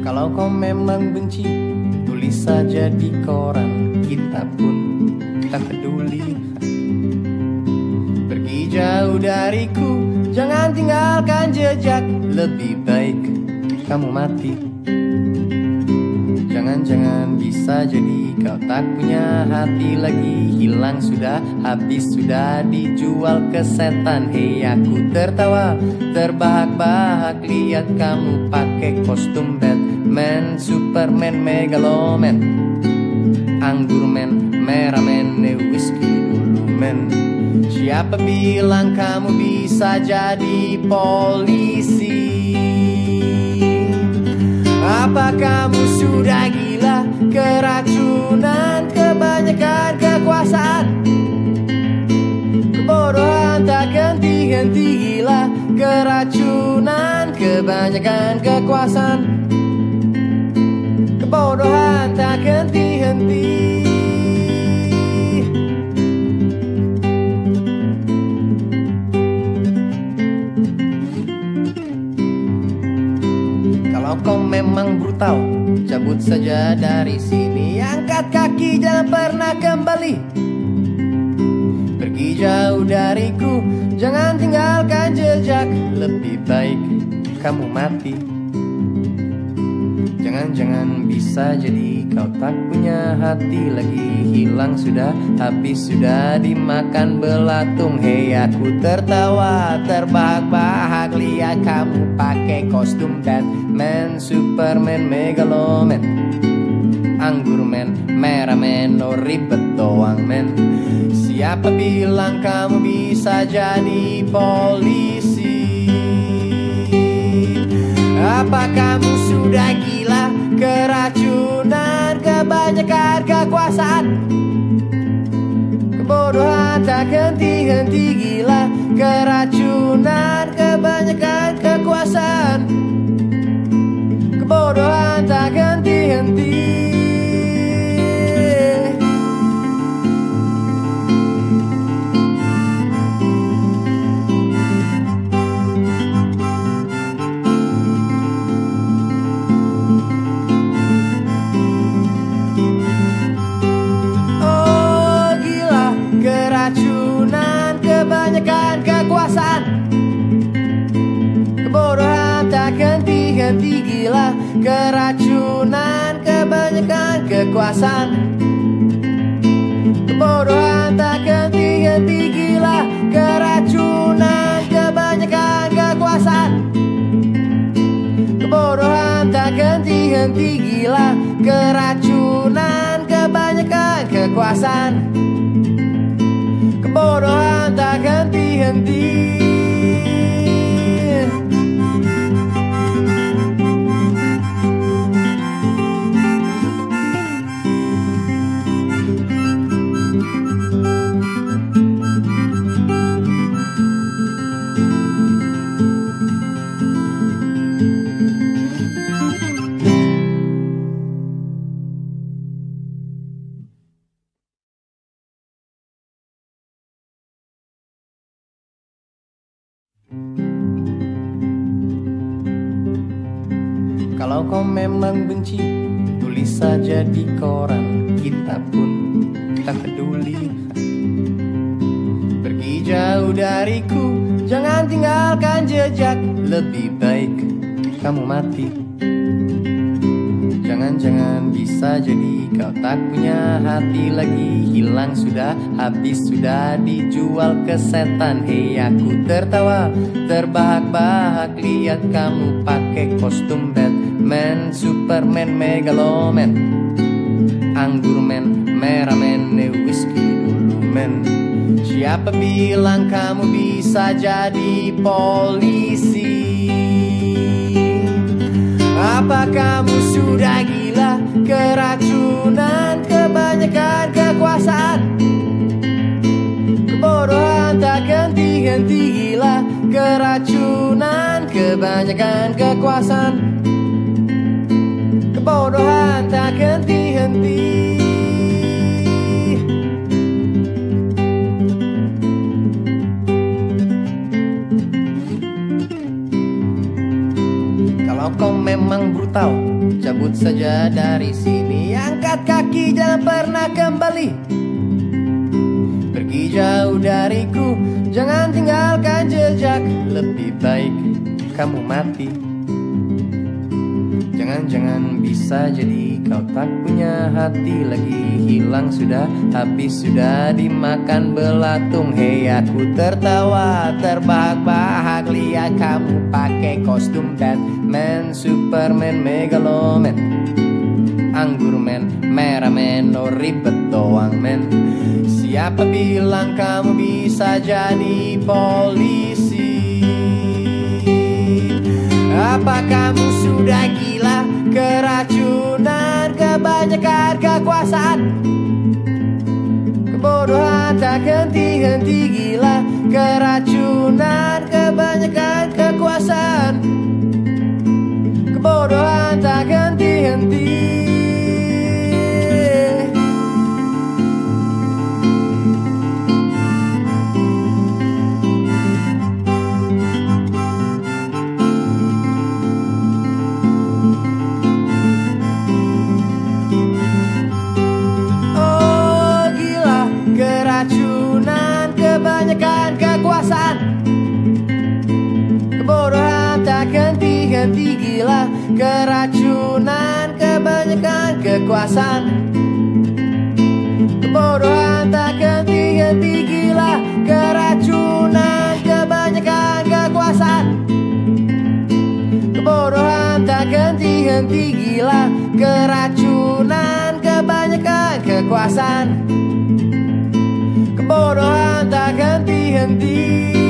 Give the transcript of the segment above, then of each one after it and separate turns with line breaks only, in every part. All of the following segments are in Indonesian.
Kalau kau memang benci Tulis saja di koran Kita pun tak peduli. Pergi jauh dariku Jangan tinggalkan jejak. Lebih baik kamu mati Jangan-jangan bisa jadi. Kau tak punya hati lagi. Hilang sudah, habis sudah dijual ke setan. Hei aku tertawa, terbahak-bahak. Lihat kamu pakai kostum Batman Superman, Megaloman. Anggur men, merah men, whisky dulu men. Siapa bilang kamu bisa jadi polisi apa kamu sudah gila? Keracunan kebanyakan kekuasaan. Kebodohan tak henti-henti gila. Keracunan kebanyakan kekuasaan. Kebodohan tak henti-henti kau memang brutal Cabut saja dari sini. Angkat kaki jangan pernah kembali. Pergi jauh dariku Jangan tinggalkan jejak. Lebih baik kamu mati. Jangan-jangan bisa jadi kau tak punya hati lagi. Hilang sudah, habis sudah dimakan belatung Hei aku tertawa, terbahak-bahak Lihat kamu pakai kostum Batman, Superman, Megaloman. Anggur men, merah men, no ribet doang men Siapa bilang kamu bisa jadi polisi? Apa kamu sudah gila Keracunan kebanyakan kekuasaan tak henti-henti gila Keracunan kebanyakan kekuasaan. Kebodohan tak henti-henti gila Keracunan kebanyakan kekuasaan. Kebodohan tak henti-henti gila Keracunan kebanyakan kekuasaan. Kebodohan tak henti-henti gila Keracunan kebanyakan kekuasaan. Kebodohan tak henti-henti Kalau kau memang benci Tulis saja di koran Kita pun tak peduli. Pergi jauh dariku Jangan tinggalkan jejak Lebih baik kamu mati. Jangan-jangan bisa jadi kau tak punya hati lagi. Hilang sudah, habis sudah dijual ke setan. Hei aku tertawa, terbahak-bahak Lihat kamu pakai kostum Batman, Superman, Megaloman. Anggur men, merah men, whisky dulu men. Siapa bilang kamu bisa jadi polisi? Apa kamu sudah gila? Keracunan kebanyakan kekuasaan. Kebodohan tak henti-henti gila Keracunan kebanyakan kekuasaan kebodohan tak henti-henti Kalau kau memang brutal Cabut saja dari sini. Angkat kaki jangan pernah kembali. Pergi jauh dariku Jangan tinggalkan jejak. Lebih baik kamu mati. Jangan-jangan bisa jadi kau tak punya hati lagi. Hilang sudah, habis sudah dimakan belatung. Hei aku tertawa, terbahak-bahak. Lihat kamu pakai kostum Batman, Superman, Megaloman. Anggur men, merah men, no ribet doang men. Siapa bilang kamu bisa jadi polisi apa kamu sudah gila? Keracunan kebanyakan kekuasaan. Kebodohan tak henti-henti gila. Keracunan kebanyakan kekuasaan. Kebodohan tak henti-henti henti-henti gila Keracunan kebanyakan kekuasaan. Kebodohan tak henti-henti gila Keracunan kebanyakan kekuasaan. Kebodohan tak henti-henti gila Keracunan kebanyakan kekuasaan. Kebodohan tak henti-henti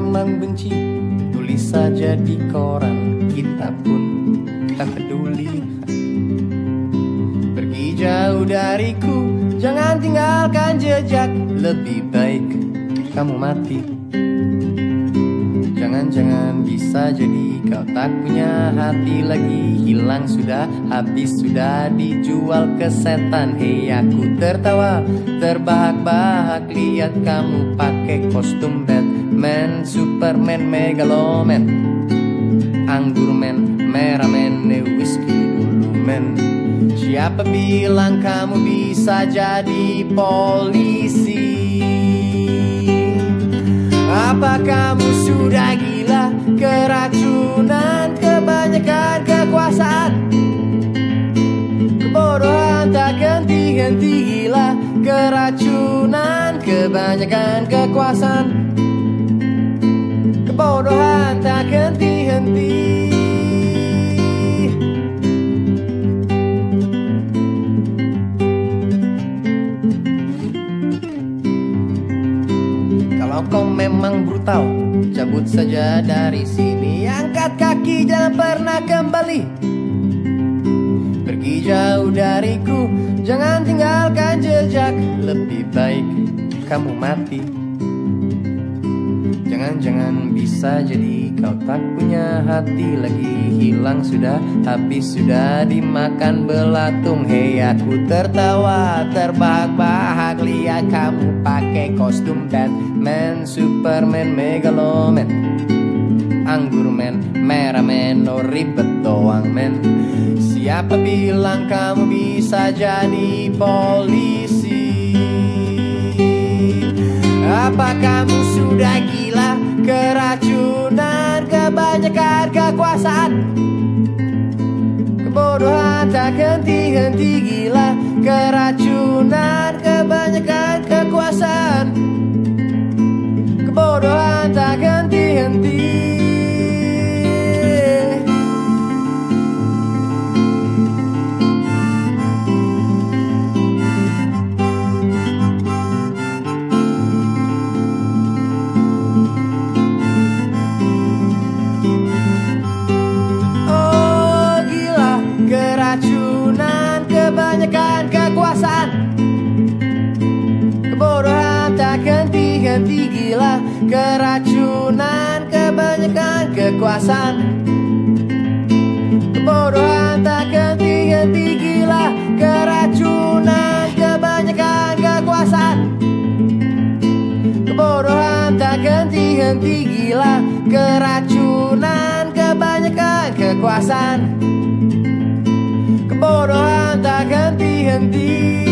memang benci Tulis saja di koran Kita pun tak peduli. Pergi jauh dariku Jangan tinggalkan jejak Lebih baik kamu mati. Jangan-jangan bisa jadi kau tak punya hati lagi Hilang sudah, habis sudah dijual ke setan. Hei aku tertawa, terbahak-bahak Lihat kamu pakai kostum Batman, Superman, Megaloman. Anggur men, merah men, whisky dulu men. Siapa bilang kamu bisa jadi polisi? Apa kamu sudah gila? Keracunan kebanyakan kekuasaan. Kebodohan tak henti-henti gila. Keracunan kebanyakan kekuasaan Kebodohan tak henti-henti. Kalau kau memang brutal Cabut saja dari sini. Angkat kaki jangan pernah kembali. Pergi jauh dariku Jangan tinggalkan jejak. Lebih baik kamu mati Jangan-jangan bisa jadi kau tak punya hati lagi. Hilang sudah, habis sudah dimakan belatung. Hei aku tertawa, terbahak-bahak. Lihat kamu pakai kostum Batman, Superman, Megaloman. Anggur men, merah men, no ribet doang men. Siapa bilang kamu bisa jadi polisi apa kamu sudah gila? Keracunan kebanyakan kekuasaan. Kebodohan tak henti-henti gila. Keracunan kebanyakan henti-henti gila Keracunan, kebanyakan kekuasaan. Kebodohan tak henti-henti gila Keracunan, kebanyakan kekuasaan. Kebodohan tak henti-henti gila Keracunan, kebanyakan kekuasaan. Kebodohan tak henti-henti